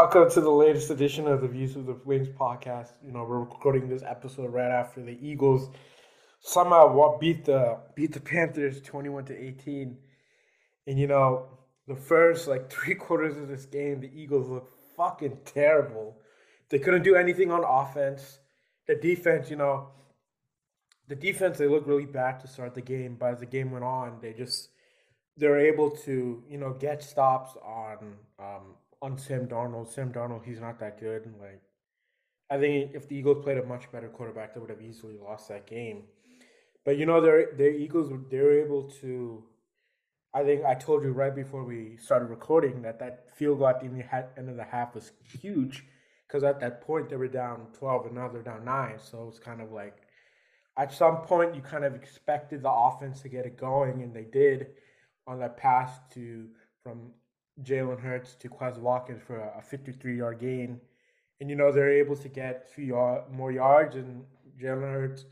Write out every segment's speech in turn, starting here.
Welcome to the latest edition of the Views of the Wings podcast. You know, we're recording this episode right after the Eagles somehow beat the beat the Panthers twenty one to eighteen. And you know, the first like three quarters of this game, the Eagles looked fucking terrible. They couldn't do anything on offense. The defense, you know, the defense they looked really bad to start the game, but as the game went on, they just they're able to you know get stops on um, on Sam Darnold. Sam Darnold, he's not that good. Like, I think if the Eagles played a much better quarterback, they would have easily lost that game. But you know, their their Eagles they're able to. I think I told you right before we started recording that that field goal at the end of the half was huge because at that point they were down twelve and now they're down nine. So it's kind of like at some point you kind of expected the offense to get it going, and they did on that pass to from Jalen Hurts to Quez Watkins for a 53 yard gain. And, you know, they're able to get a few yard, more yards. And Jalen Hurts,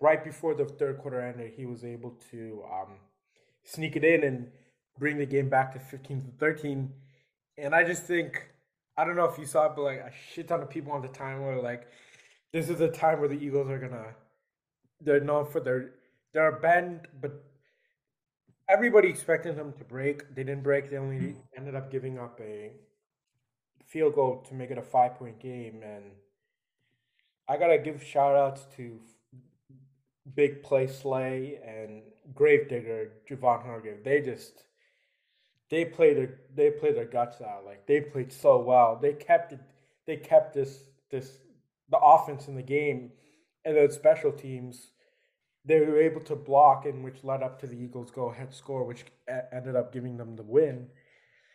right before the third quarter ended, he was able to um, sneak it in and bring the game back to 15 to 13. And I just think, I don't know if you saw it, but like a shit ton of people on the time were like, this is a time where the Eagles are going to, they're known for their, they're a bend, but everybody expected them to break. They didn't break. They only mm-hmm. ended up giving up a field goal to make it a five point game. And I gotta give shout outs to Big Play Slay and Gravedigger Javon Hargrave. They just they played their they played their guts out. Like they played so well. They kept it. They kept this this the offense in the game, and then special teams they were able to block, and which led up to the Eagles' go ahead score, which ended up giving them the win.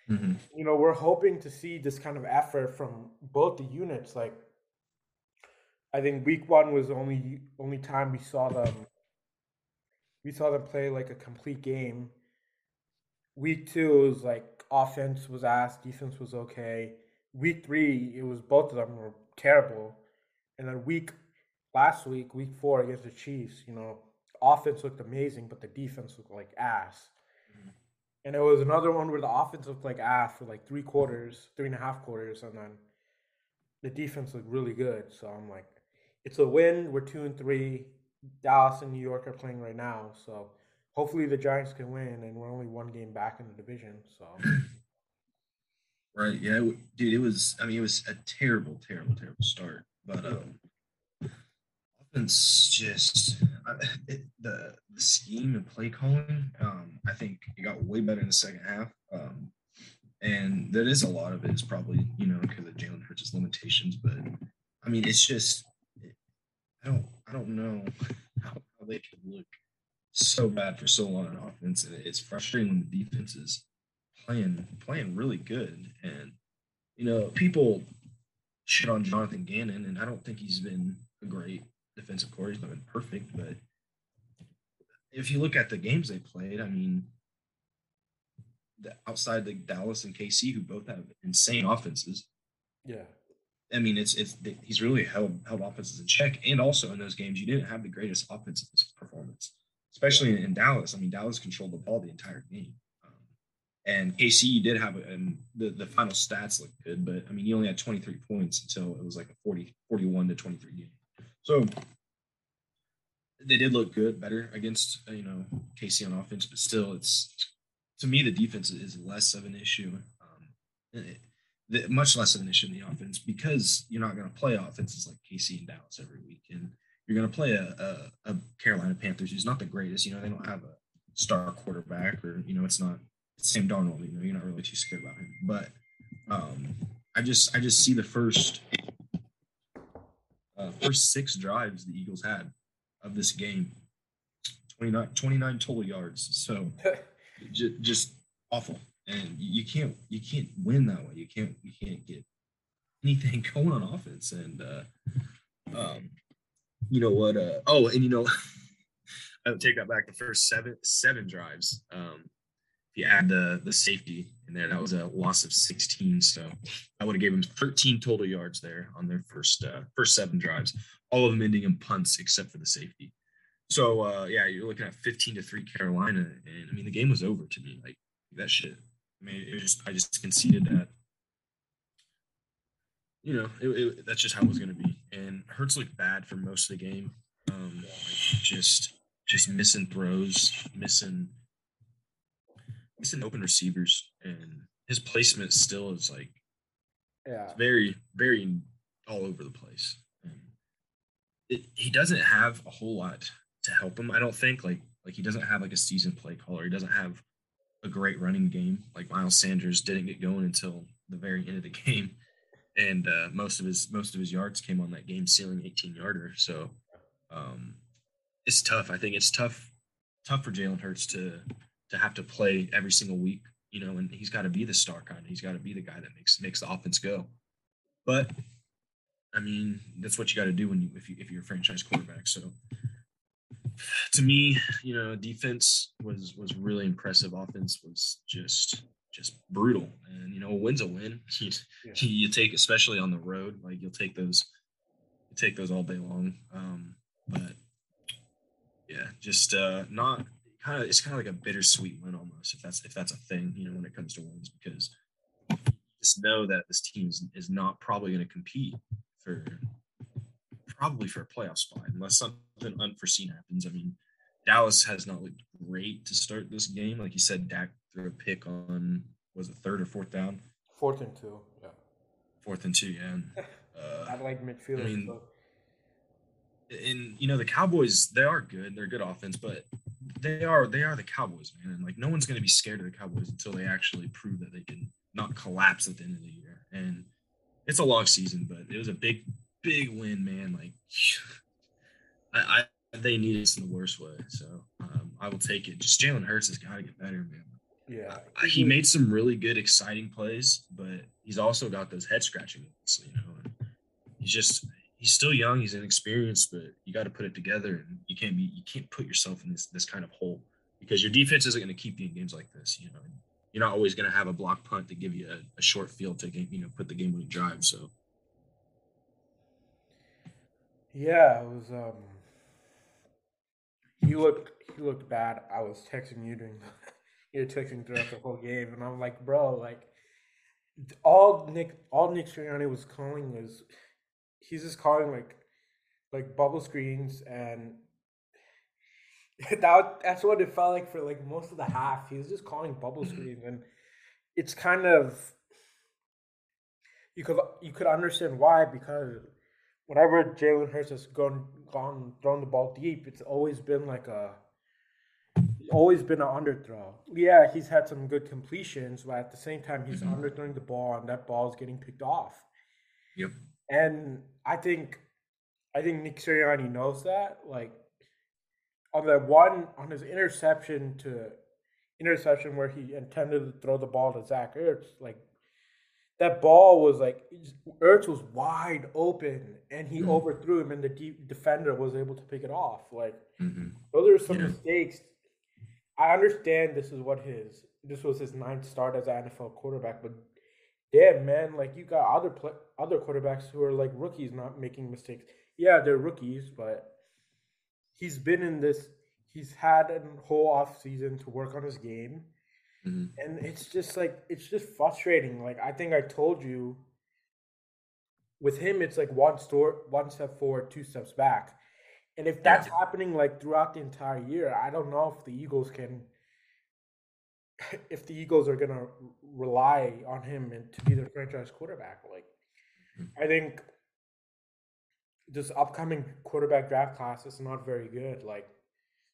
Mm-hmm. You know, we're hoping to see this kind of effort from both the units. Like, I think week one was the only only time we saw them. We saw them play like a complete game. Week two was like offense was ass, defense was okay. Week three, it was both of them were terrible, and then week last week, week four against the Chiefs, you know, offense looked amazing, but the defense looked like ass. Mm-hmm. And it was another one where the offense looked like ass for like three quarters, three and a half quarters, and then the defense looked really good. So I'm like, it's a win. We're two and three. Dallas and New York are playing right now, so hopefully the Giants can win, and we're only one game back in the division. So. Right. Yeah, dude. It was. I mean, it was a terrible, terrible, terrible start. But um, it's just it, the the scheme and play calling. Um, I think it got way better in the second half, um, and that is a lot of it is probably you know because of Jalen Hurts' limitations. But I mean, it's just I don't I don't know how, how they can look so bad for so long on offense, and it's frustrating when the defense is playing playing really good. And you know, people shit on Jonathan Gannon, and I don't think he's been a great defensive core. He's not been perfect, but if you look at the games they played, I mean, the, outside the Dallas and KC, who both have insane offenses. Yeah. I mean, it's it's he's really held held offenses in check, and also in those games, you didn't have the greatest offensive performance, especially in, in Dallas. I mean, Dallas controlled the ball the entire game, um, and KC did have and the the final stats looked good, but I mean, he only had 23 points until it was like a 40 41 to 23 game. So they did look good, better against uh, you know KC on offense, but still, it's to me the defense is less of an issue, um, it, the, much less of an issue in the offense because you're not going to play offenses like KC and Dallas every week, and you're going to play a, a, a, Carolina Panthers who's not the greatest. You know, they don't have a star quarterback, or you know, it's not Sam Darnold. You know, you're not really too scared about him, but um, I just I just see the first uh, first six drives the Eagles had of this game 29, 29 total yards. So j- just awful. And you can't you can't win that way. You can't you can't get anything going on offense. And uh, um, you know what? Uh, oh, and you know, I take that back. The first seven seven drives. Um, if you add the the safety in there, that was a loss of 16. So I would have gave them 13 total yards there on their first uh, first seven drives, all of them ending in punts except for the safety. So uh, yeah, you're looking at 15 to three Carolina, and I mean the game was over to me. Like that shit. I mean, it just I just conceded that you know, it, it, that's just how it was going to be. And Hurts looked bad for most of the game. Um, like just just missing throws, missing missing open receivers, and his placement still is like yeah very very all over the place. And it, he doesn't have a whole lot to help him. I don't think like like he doesn't have like a season play caller. He doesn't have a great running game. Like Miles Sanders didn't get going until the very end of the game, and uh, most of his most of his yards came on that game sealing 18 yarder. So um, it's tough. I think it's tough tough for Jalen Hurts to to have to play every single week. You know, and he's got to be the star kind. He's got to be the guy that makes makes the offense go. But I mean, that's what you got to do when you if you if you're a franchise quarterback. So to me, you know, defense was was really impressive. Offense was just just brutal. And you know, a win's a win. You, yeah. you take, especially on the road, like you'll take those, you take those all day long. Um, but yeah, just uh, not kind of. It's kind of like a bittersweet win almost, if that's if that's a thing. You know, when it comes to wins, because just know that this team is, is not probably going to compete for probably for a playoff spot unless something unforeseen happens. I mean, Dallas has not looked great to start this game. Like you said, Dak threw a pick on was it third or fourth down? Fourth and two, yeah. Fourth and two, yeah. And, uh, I like midfield. I mean, and you know the Cowboys, they are good. They're good offense, but they are they are the Cowboys, man. And like no one's going to be scared of the Cowboys until they actually prove that they can not collapse at the end of the year. And it's a long season, but it was a big big win, man. Like I, I they need us in the worst way, so um, I will take it. Just Jalen Hurts has got to get better, man. Yeah, uh, he made some really good, exciting plays, but he's also got those head scratching you know. He's just he's still young, he's inexperienced, but you got to put it together, and you can't be you can't put yourself in this this kind of hole because your defense isn't going to keep you in games like this, you know. You're not always going to have a block punt to give you a, a short field to you know put the game winning drive. So yeah, it was. um He looked he looked bad. I was texting you during you were texting throughout the whole game, and I'm like, bro, like all Nick all Nick Sirianni was calling was he's just calling like like bubble screens and that that's what it felt like for like most of the half. He was just calling bubble screens, and it's kind of you could you could understand why because whenever Jalen Hurts has gone gone thrown the ball deep, it's always been like a always been an underthrow. Yeah, he's had some good completions, but at the same time, he's mm-hmm. underthrowing the ball, and that ball is getting picked off. Yep. And I think, I think Nick Sirianni knows that. Like on that one, on his interception to interception where he intended to throw the ball to Zach Ertz, like that ball was like Ertz was wide open and he mm-hmm. overthrew him and the deep defender was able to pick it off. Like mm-hmm. those are some yeah. mistakes. I understand this is what his this was his ninth start as an NFL quarterback, but damn man, like you got other play, other quarterbacks who are like rookies not making mistakes. Yeah, they're rookies, but he's been in this. He's had a whole off season to work on his game Mm-hmm. And it's just like it's just frustrating. Like I think I told you with him it's like one store one step forward, two steps back. And if that's yeah. happening like throughout the entire year, I don't know if the Eagles can if the Eagles are gonna rely on him and to be their franchise quarterback. Like. I think this upcoming quarterback draft class is not very good. Like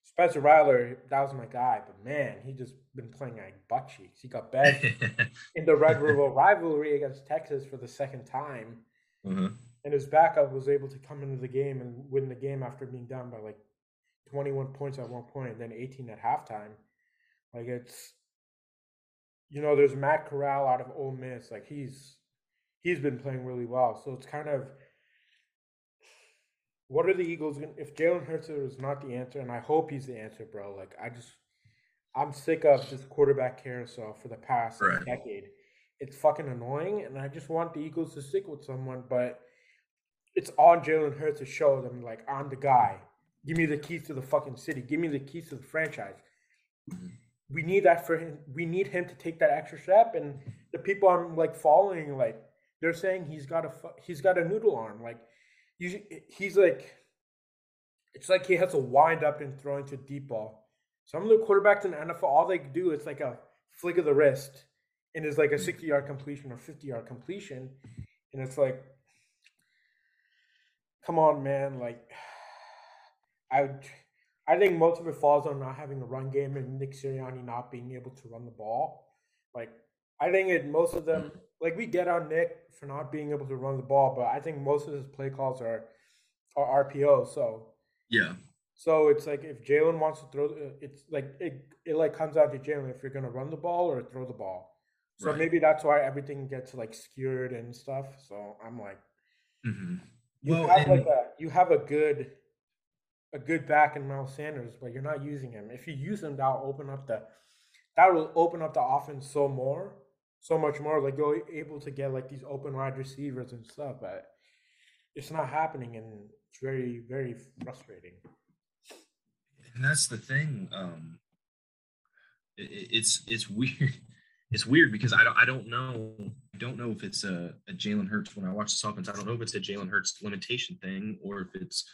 Spencer Rattler, that was my guy, but man, he just been playing like butt cheeks. He got benched in the Red River rivalry against Texas for the second time, mm-hmm. and his backup was able to come into the game and win the game after being down by like 21 points at one point and then 18 at halftime. Like it's, you know, there's Matt Corral out of Ole Miss. Like he's he's been playing really well, so it's kind of what are the Eagles going if Jalen Hurts is not the answer, and I hope he's the answer, bro. Like I just I'm sick of this quarterback carousel for the past right. decade. It's fucking annoying, and I just want the Eagles to stick with someone, but it's on Jalen Hurts to show them like I'm the guy. Give me the keys to the fucking city. Give me the keys to the franchise. Mm-hmm. We need that for him. We need him to take that extra step, and the people I'm like following, like they're saying he's got a he's got a noodle arm. Like you, he's like it's like he has to wind up and throw into deep ball. Some of the quarterbacks in the NFL, all they do is like a flick of the wrist, and it's like a mm-hmm. sixty yard completion or fifty yard completion, and it's like, come on, man, like I. I think most of it falls on not having a run game and Nick Sirianni not being able to run the ball. Like I think it most of them like we get on Nick for not being able to run the ball, but I think most of his play calls are are RPO. So yeah. So it's like if Jalen wants to throw, uh, it's like it it like comes down to Jalen if you're gonna run the ball or throw the ball. So right. maybe that's why everything gets like skewered and stuff. So I'm like, mm-hmm. you well, have and... like a you have a good a good back in Miles Sanders, but you're not using him. If you use him, that'll open up the that will open up the offense so more so much more. Like you're able to get like these open wide receivers and stuff, but it's not happening, and it's very very frustrating. And that's the thing. Um, it, it's it's weird. It's weird because I don't I don't know I don't know if it's a, a Jalen Hurts when I watch this offense. I don't know if it's a Jalen Hurts limitation thing or if it's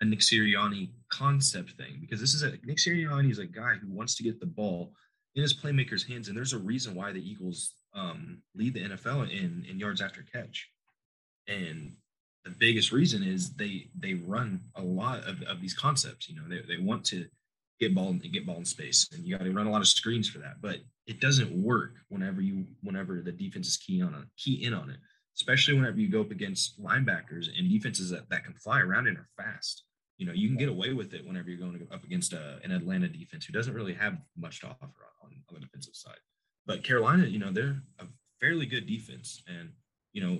a Nick Sirianni concept thing because this is a Nick Sirianni is a guy who wants to get the ball in his playmakers' hands, and there's a reason why the Eagles um, lead the NFL in in yards after catch. And the biggest reason is they they run a lot of, of these concepts. You know, they, they want to get ball and get ball in space, and you got to run a lot of screens for that. But it doesn't work whenever you whenever the defense is key on a key in on it, especially whenever you go up against linebackers and defenses that, that can fly around and are fast. You know, you can get away with it whenever you're going up against a, uh, an Atlanta defense who doesn't really have much to offer on, on the defensive side. But Carolina, you know, they're a fairly good defense, and you know,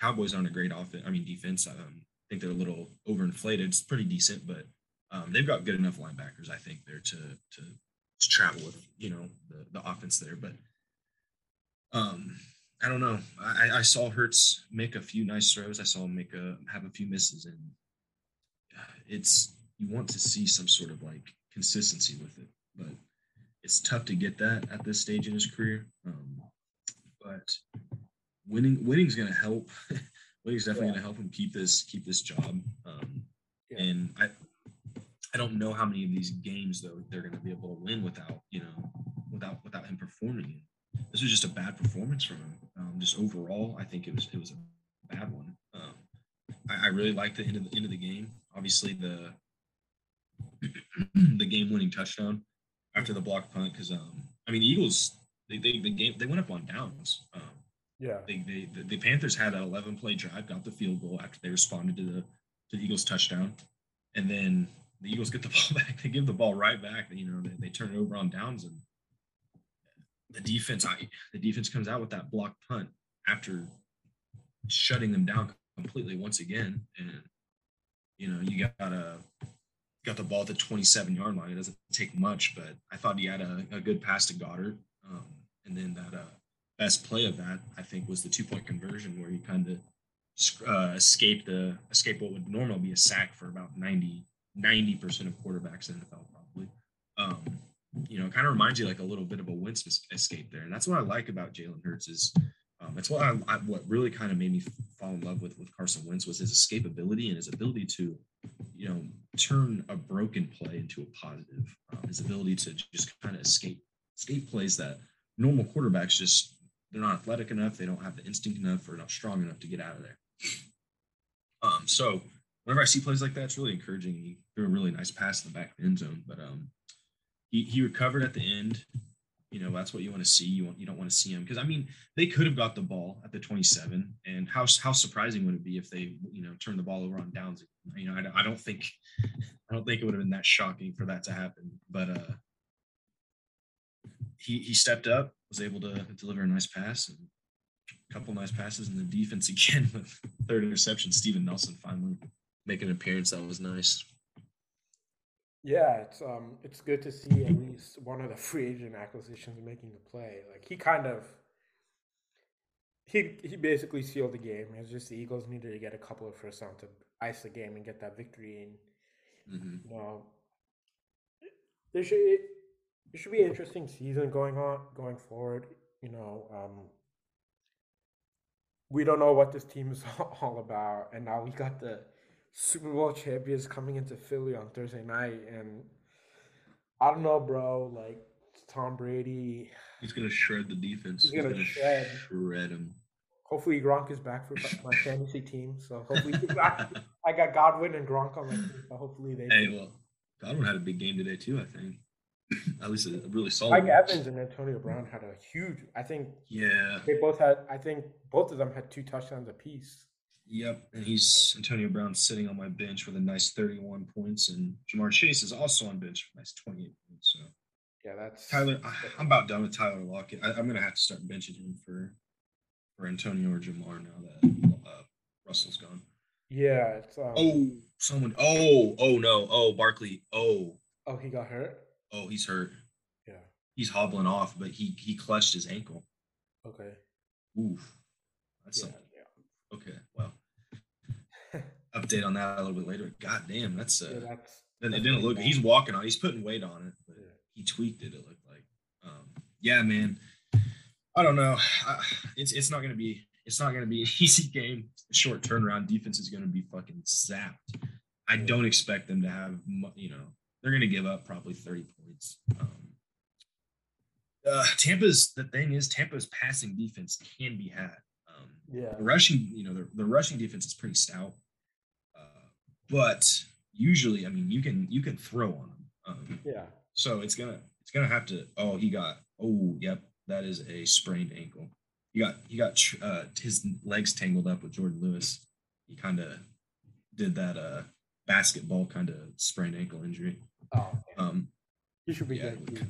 Cowboys aren't a great offense. I mean, defense. Um, I think they're a little overinflated. It's pretty decent, but um, they've got good enough linebackers, I think, there to to, to travel with you know the, the offense there. But um, I don't know. I, I saw Hurts make a few nice throws. I saw him make a have a few misses, and it's you want to see some sort of like consistency with it, but it's tough to get that at this stage in his career. Um, but winning winning's going to help. winning's definitely yeah. going to help him keep this keep this job. Um, yeah. And I I don't know how many of these games though they're going to be able to win without you know without without him performing. This was just a bad performance from him. Um, just overall, I think it was it was a bad one. Um, I, I, really liked the end of the end of the game. Obviously, the the game winning touchdown after the block punt because um, I mean the Eagles they, they the game they went up on downs. Um, yeah, they, they the, the, Panthers had an 11 play drive, got the field goal after they responded to the to the Eagles touchdown, and then the Eagles get the ball back. They give the ball right back. You know they, they turn it over on downs and the defense I, the defense comes out with that block punt after shutting them down completely once again and you know you got a got the ball at the 27 yard line. It doesn't take much, but I thought he had a, a good pass to Goedert. Um, and then that uh, best play of that, I think, was the two point conversion where he kind of uh, escaped the escape what would normally be a sack for about 90 percent of quarterbacks in the NFL probably. Um, you know, kind of reminds you like a little bit of a Wentz escape there, and that's what I like about Jalen Hurts is um, that's what I, I, what really kind of made me fall in love with with Carson Wentz was his escapability and his ability to, you know, turn a broken play into a positive. Um, his ability to just kind of escape escape plays that normal quarterbacks just they're not athletic enough, they don't have the instinct enough, or not strong enough to get out of there. Um, so whenever I see plays like that, it's really encouraging. He threw a really nice pass in the back end zone, but um, he he recovered at the end. You know, that's what you want to see. You want you don't want to see him because I mean they could have got the ball at the 27, and how how surprising would it be if they you know turned the ball over on downs? You know, I, I don't think I don't think it would have been that shocking for that to happen. But uh, he he stepped up, was able to deliver a nice pass and a couple nice passes, and the defense again with third interception. Steven Nelson finally making an appearance. That was nice. Yeah, it's um it's good to see at least one of the free agent acquisitions making a play. Like he kind of he he basically sealed the game. It's just the Eagles needed to get a couple of first down to ice the game and get that victory. And mm-hmm. you know, there should it, it should be an interesting season going on going forward. You know, um, we don't know what this team is all about, and now we got the Super Bowl champions coming into Philly on Thursday night, and I don't know, bro. Like Tom Brady, he's gonna shred the defense. He's gonna, he's gonna shred. shred him. Hopefully Gronk is back for my fantasy team. So hopefully I got Godwin and Gronk on my team. So hopefully they. Hey, well, Godwin had a big game today too. I think. At least a really solid. Mike Evans and Antonio Brown had a huge. I think. Yeah. They both had. I think both of them had two touchdowns apiece. Yep, and he's Antonio Brown sitting on my bench with a nice 31 points, and Ja'Marr Chase is also on bench with nice 28 points. So yeah, that's Tyler. I'm about done with Tyler Lockett. I, am gonna have to start benching him for for Antonio or Ja'Marr now that uh, Russell's gone. Yeah, it's um, oh someone. Oh oh no. Oh Barkley. Oh oh he got hurt. Oh, he's hurt. Yeah. He's hobbling off, but he he clutched his ankle. Okay. Oof. That's yeah, yeah. Okay. Well. update on that a little bit later. God damn, that's uh yeah, that's, it didn't look he's walking on he's putting weight on it, but yeah. he tweaked it, it looked like. Um yeah, man. I don't know. I, it's it's not gonna be it's not gonna be an easy game. Short turnaround defense is gonna be fucking zapped. I don't expect them to have you know they're going to give up probably 30 points. Um, uh, Tampa's the thing is Tampa's passing defense can be had. Yeah, the rushing, you know, the, the rushing defense is pretty stout, uh, but usually, I mean, you can you can throw on them. Um, yeah. So it's gonna it's gonna have to. Oh, he got. Oh, yep, that is a sprained ankle. He got he got uh, his legs tangled up with Jourdan Lewis. He kind of did that uh basketball kind of sprained ankle injury. Oh, um, he should be yeah, good.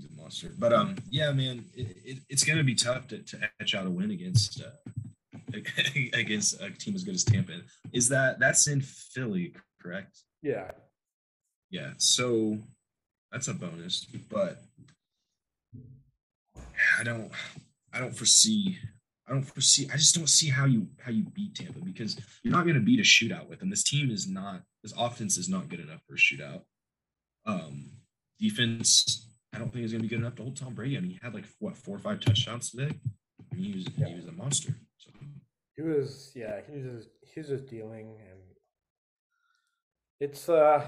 Kinda, yeah. yeah. he's a monster. But um, yeah, man, it, it, it's gonna be tough to, to etch out a win against uh, against a team as good as Tampa. Is that that's in Philly, correct? Yeah. Yeah. So that's a bonus, but I don't I don't foresee I don't foresee. I just don't see how you how you beat Tampa because you're not going to beat a shootout with them. This team is not. This offense is not good enough for a shootout. Um, defense, I don't think he's going to be good enough to hold Tom Brady. I mean, he had like what four or five touchdowns today. I mean, he was yeah. he was a monster. So. He was yeah. He was just, he was just dealing, and it's uh.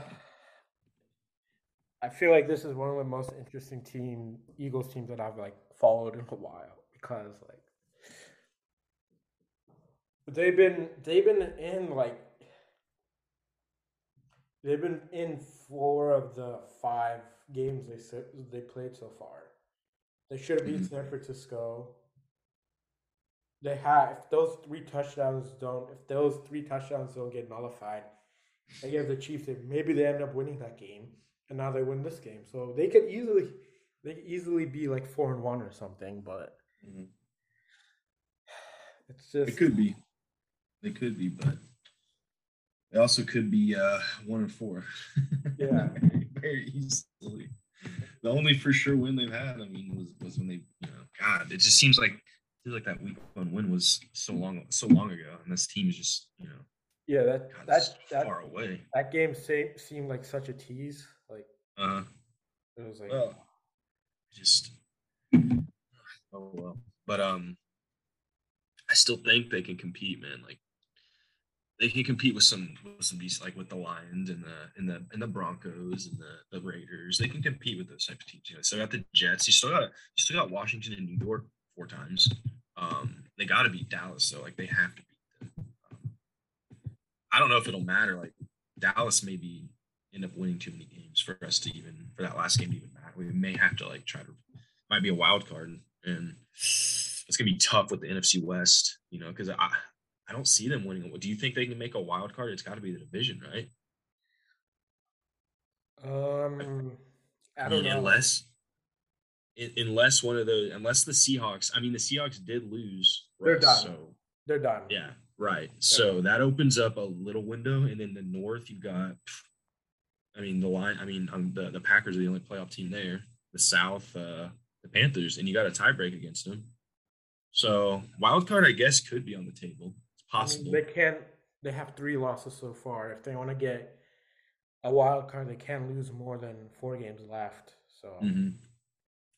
I feel like this is one of the most interesting team Eagles teams that I've like followed in a while because like they've been they've been in like they've been in four of the five games they they played so far. They should have beat mm-hmm. San Francisco. They have if those three touchdowns don't if those three touchdowns don't get nullified against the Chiefs, they, maybe they end up winning that game, and now they win this game. So they could easily they could easily be like four and one or something, but mm-hmm. it's just it could be. They could be, but they also could be uh, one and four. Yeah, very easily. The only for sure win they've had, I mean, was was when they, you know, God, it just seems like feels like that week one win was so long so long ago, and this team is just, you know, yeah, that God, that, that far away. That game say, seemed like such a tease. Like, uh, uh-huh. it was like, well, just oh well, but um, I still think they can compete, man. Like they can compete with some with some decent like with the Lions and the and the and the Broncos and the, the Raiders. They can compete with those types of teams. You know, so got the Jets. You still got you still got Washington and New York four times. Um, they got to beat Dallas, so like they have to beat them. Um, I don't know if it'll matter. Like Dallas maybe end up winning too many games for us to even for that last game to even matter. We may have to like try to might be a wild card and it's gonna be tough with the NFC West, you know, because I I don't see them winning. Do you think they can make a wild card? It's got to be the division, right? Um, I don't know. Unless, unless one of those, unless the Seahawks. I mean, the Seahawks did lose. They're done. So they're done. Yeah, right. They're so done. that opens up a little window, and then the North, you've got. I mean, the line. I mean, um, the the Packers are the only playoff team there. The South, uh, the Panthers, and you got a tiebreak against them. So wild card, I guess, could be on the table possible. They can't. They have three losses so far. If they want to get a wild card, they can't lose more than four games left. So. Mm-hmm.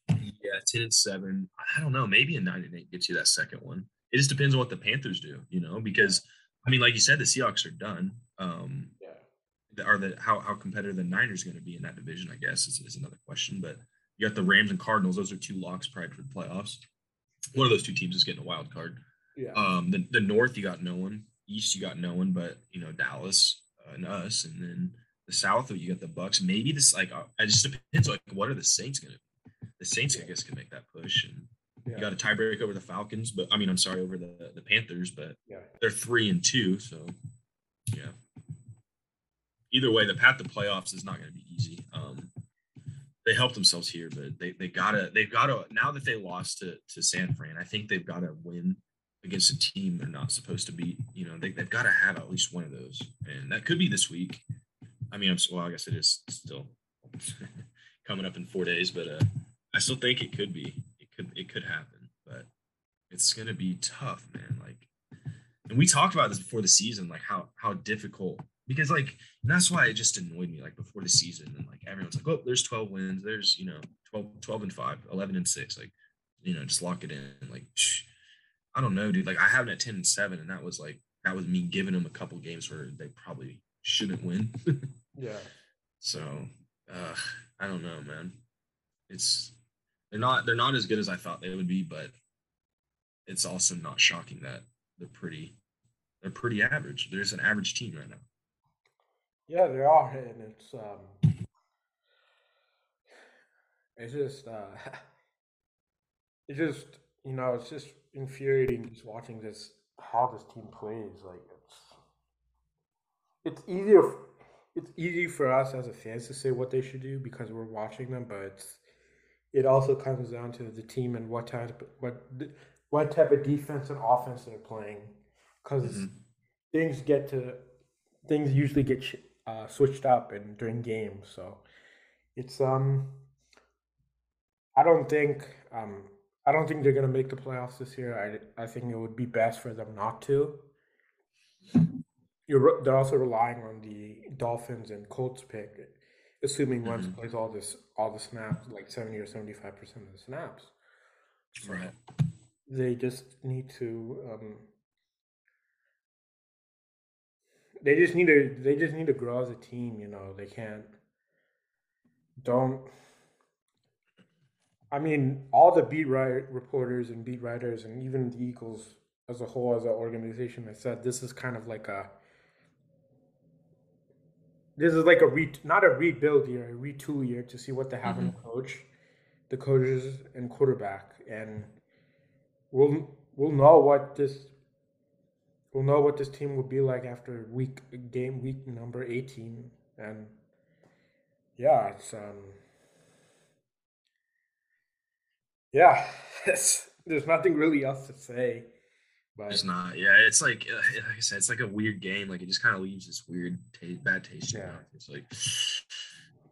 Yeah, yeah, ten and seven. I don't know. Maybe a nine and eight gets you that second one. It just depends on what the Panthers do, you know, because I mean, like you said, the Seahawks are done. Um, yeah. Are the how how competitive the Niners going to be in that division? I guess is, is another question. But you got the Rams and Cardinals; those are two locks prior to the playoffs. One of those two teams is getting a wild card. Yeah. Um, the the North you got no one. East you got no one, but you know Dallas uh, and us, and then the South you got the Bucs. Maybe this like uh, it just depends. Like, what are the Saints going to? The Saints, I guess, can make that push, and yeah. you got a tiebreak over the Falcons. But I mean, I'm sorry, over the the Panthers, but yeah. they're three and two, so yeah. Either way, the path to playoffs is not going to be easy. Um, they helped themselves here, but they they gotta they've gotta now that they lost to to San Fran, I think they've got to win against a team they're not supposed to beat. You know, they, they've got to have at least one of those, and that could be this week. I mean, I'm well, I guess it is still coming up in four days, but uh, I still think it could be. It could it could happen, but it's gonna be tough, man. Like, and we talked about this before the season, like how how difficult because like that's why it just annoyed me like before the season and like everyone's like oh there's 12 wins there's you know 12 12 and 5 11 and 6 like you know just lock it in like I don't know, dude. Like I have it at 10 and 7, and that was like that was me giving them a couple games where they probably shouldn't win. yeah. So uh I don't know, man. It's they're not they're not as good as I thought they would be, but it's also not shocking that they're pretty they're pretty average. There's an average team right now. Yeah, they are, and it's um it's just uh it's just you know, it's just infuriating just watching this how this team plays. Like it's it's easier it's easy for us as a fans to say what they should do because we're watching them, but it also comes down to the team and what type what what type of defense and offense they're playing because mm-hmm. things get to things usually get uh, switched up and during games so it's um i don't think um I don't think they're going to make the playoffs this year. I I think it would be best for them not to. You're they're also relying on the Dolphins and Colts pick, assuming Wentz mm-hmm. plays all this all the snaps, like seventy or seventy five percent of the snaps. Right. They just need to. Um, they just need to. They just need to grow as a team. You know, they can't. Don't I mean, all the beat write reporters and beat writers, and even the Eagles as a whole, as an organization, have said this is kind of like a this is like a re not a rebuild year, a retool year to see what they have mm-hmm. in the coach, the coaches and quarterback, and we'll we'll know what this we'll know what this team will be like after week game week number eighteen, and yeah, it's um yeah, there's nothing really else to say. But it's not. Yeah, it's like uh, like I said, it's like a weird game. Like it just kind of leaves this weird, taste, bad taste. Yeah. It's like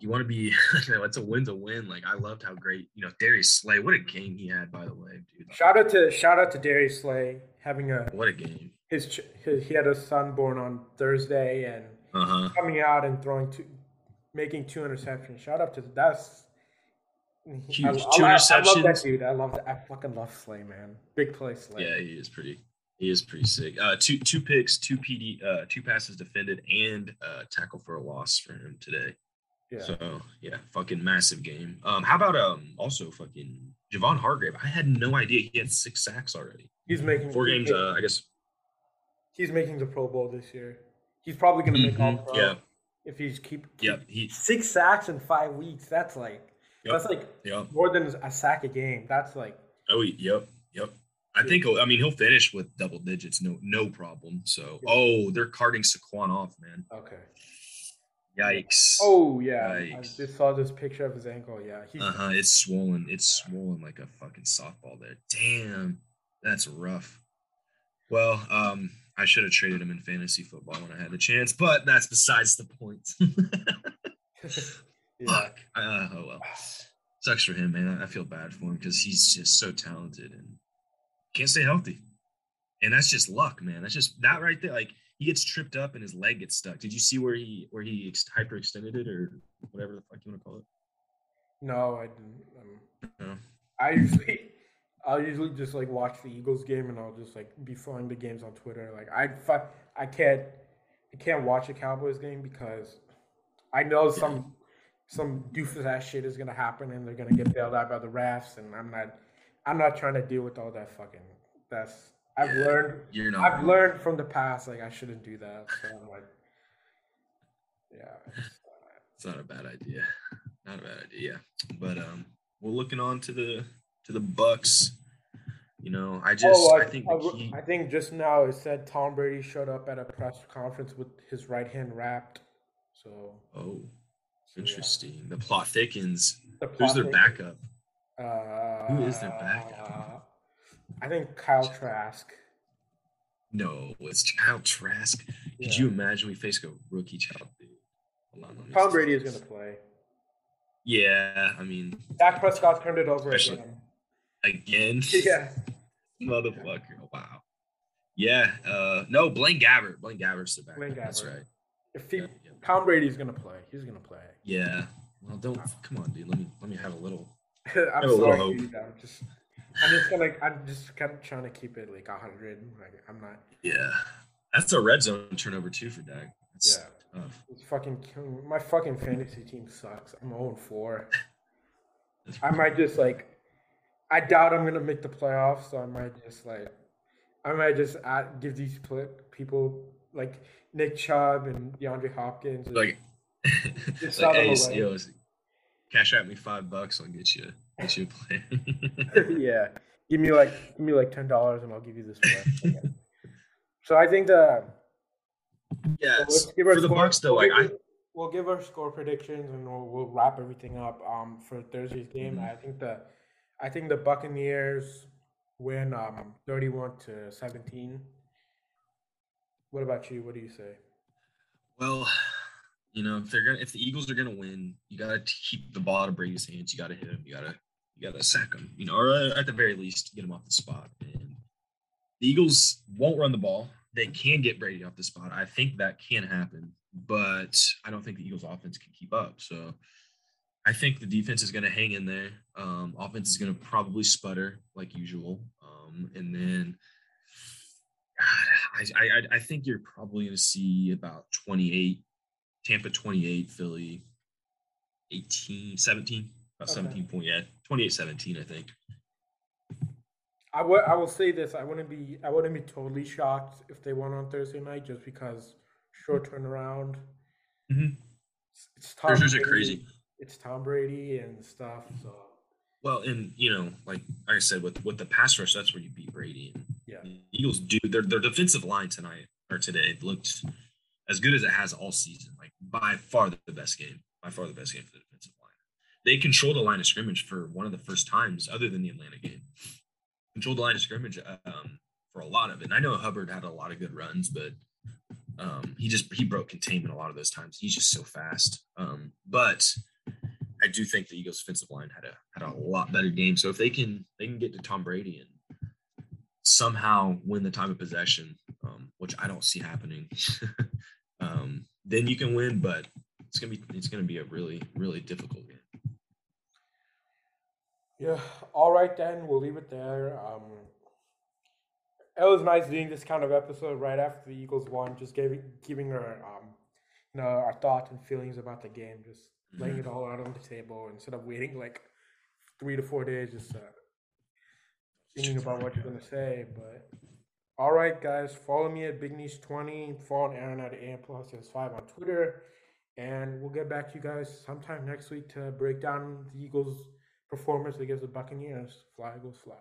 you want to be. it's a win to win. Like I loved how great you know Darius Slay. What a game he had, by the way, dude. Shout out to shout out to Darius Slay having a what a game. His, his he had a son born on Thursday and uh-huh. coming out and throwing two, making two interceptions. Shout out to that's Huge. I, Two I, interceptions. I love that dude. I love that. I fucking love Slay, man. Big play Slay. Yeah, he is pretty. He is pretty sick. Uh, two two picks, two PD, uh, two passes defended, and uh, tackle for a loss for him today. Yeah. So yeah, fucking massive game. Um, how about um also fucking Javon Hargrave? I had no idea he had six sacks already. He's making four games. Uh, I guess he's making the Pro Bowl this year. He's probably gonna make mm-hmm. all pro. Yeah. If he's keep, keep yeah, he six sacks in five weeks. That's like Yep. That's like yep. more than a sack a game. That's like oh yep yep. I think I mean he'll finish with double digits, no no problem. So oh, they're carting Saquon off, man. Okay. Yikes. Oh yeah. Yikes. I just saw this picture of his ankle. Yeah. Uh huh. It's swollen. It's swollen like a fucking softball there. Damn. That's rough. Well, um, I should have traded him in fantasy football when I had the chance, but that's besides the point. Fuck. Uh, oh well. Sucks for him, man. I feel bad for him because he's just so talented and can't stay healthy. And that's just luck, man. That's just that right there. Like he gets tripped up and his leg gets stuck. Did you see where he where he ex- hyperextended it or whatever the fuck you want to call it? No, I didn't. Um, no. I usually I'll usually just like watch the Eagles game and I'll just like be following the games on Twitter. Like I fuck, I can't I can't watch a Cowboys game because I know some some doofus ass shit is gonna happen and they're gonna get bailed out by the refs and I'm not I'm not trying to deal with all that fucking that's I've yeah, learned you're not I've learned from the past like I shouldn't do that. So I'm like yeah. It's not a bad idea. Not a bad idea. But um we're looking on to the to the Bucs. You know, I just oh, I, I think I, key... I think just now it said Tom Brady showed up at a press conference with his right hand wrapped. So oh, interesting. The plot thickens. The plot Who's their thickens. backup? Uh, Who is their backup? Uh, I think Kyle Trask. No, it's Kyle Trask. Yeah. Could you imagine we face a rookie child? Dude? Tom Brady is going to play. Yeah, I mean, Dak Prescott turned it over again. Again? Yeah. Motherfucker. Wow. Yeah. Uh, no, Blaine Gabbert. Blaine Gabbert's the back. Blaine Gabbert. That's right. If he, yeah, yeah. Tom Brady's gonna play, he's gonna play. Yeah. Well, don't come on, dude. Let me let me have a little. I'm have sorry, a dude, I'm just I'm just gonna I'm just kind of trying to keep it like hundred. Like I'm not. Yeah, that's a red zone turnover too for Dak. That's yeah. Tough. It's fucking my fucking fantasy team sucks. I'm 0 4. I might just like I doubt I'm gonna make the playoffs, so I might just like I might just add, give these people like Nick Chubb and DeAndre Hopkins and like, just like hey, yo, cash out me five bucks, I'll get you get you a play. yeah, give me like give me like ten dollars and I'll give you this play. so I think the yeah so for the Bucs though, like I we'll give our score predictions and we'll, we'll wrap everything up um for Thursday's game. Mm-hmm. I think the I think the Buccaneers win um 31 to 17. What about you? What do you say? Well, you know, if they're gonna if the Eagles are gonna win, you gotta keep the ball out of Brady's hands. You gotta hit him. You gotta you gotta sack him. You know, or at the very least, get him off the spot. And the Eagles won't run the ball. They can get Brady off the spot. I think that can happen, but I don't think the Eagles' offense can keep up. So I think the defense is going to hang in there. Um, offense is going to probably sputter like usual, um, and then God, I, I I think you're probably going to see about 28, Tampa 28, Philly 18, 17, about okay. 17 point, yeah, 28, 17, I think. I would I will say this. I wouldn't be I wouldn't be totally shocked if they won on Thursday night just because short turnaround. Mm-hmm. It's, it's Thursdays are crazy it's Tom Brady and stuff. So well, and you know, like like I said, with with the pass rush, that's where you beat Brady. And yeah, Eagles do their their defensive line tonight or today looked as good as it has all season. Like by far the best game, by far the best game for the defensive line. They controlled the line of scrimmage for one of the first times, other than the Atlanta game. Controlled the line of scrimmage um, for a lot of it. And I know Hubbard had a lot of good runs, but um, he just he broke containment a lot of those times. He's just so fast. Um, but I do think the Eagles' defensive line had a had a lot better game. So if they can they can get to Tom Brady and somehow win the time of possession, um, which I don't see happening, um, then you can win. But it's gonna be it's gonna be a really really difficult game. Yeah. All right then, we'll leave it there. Um, it was nice doing this kind of episode right after the Eagles won, just giving giving our um, you know our thoughts and feelings about the game, just laying it all out on the table instead of waiting like three to four days just uh, thinking about what you're gonna say. But all right, guys, follow me at Big Niche Twenty. Follow Aaron at AM Plus Five on Twitter, and we'll get back to you guys sometime next week to break down the Eagles' performance against the Buccaneers. Fly Eagles, fly.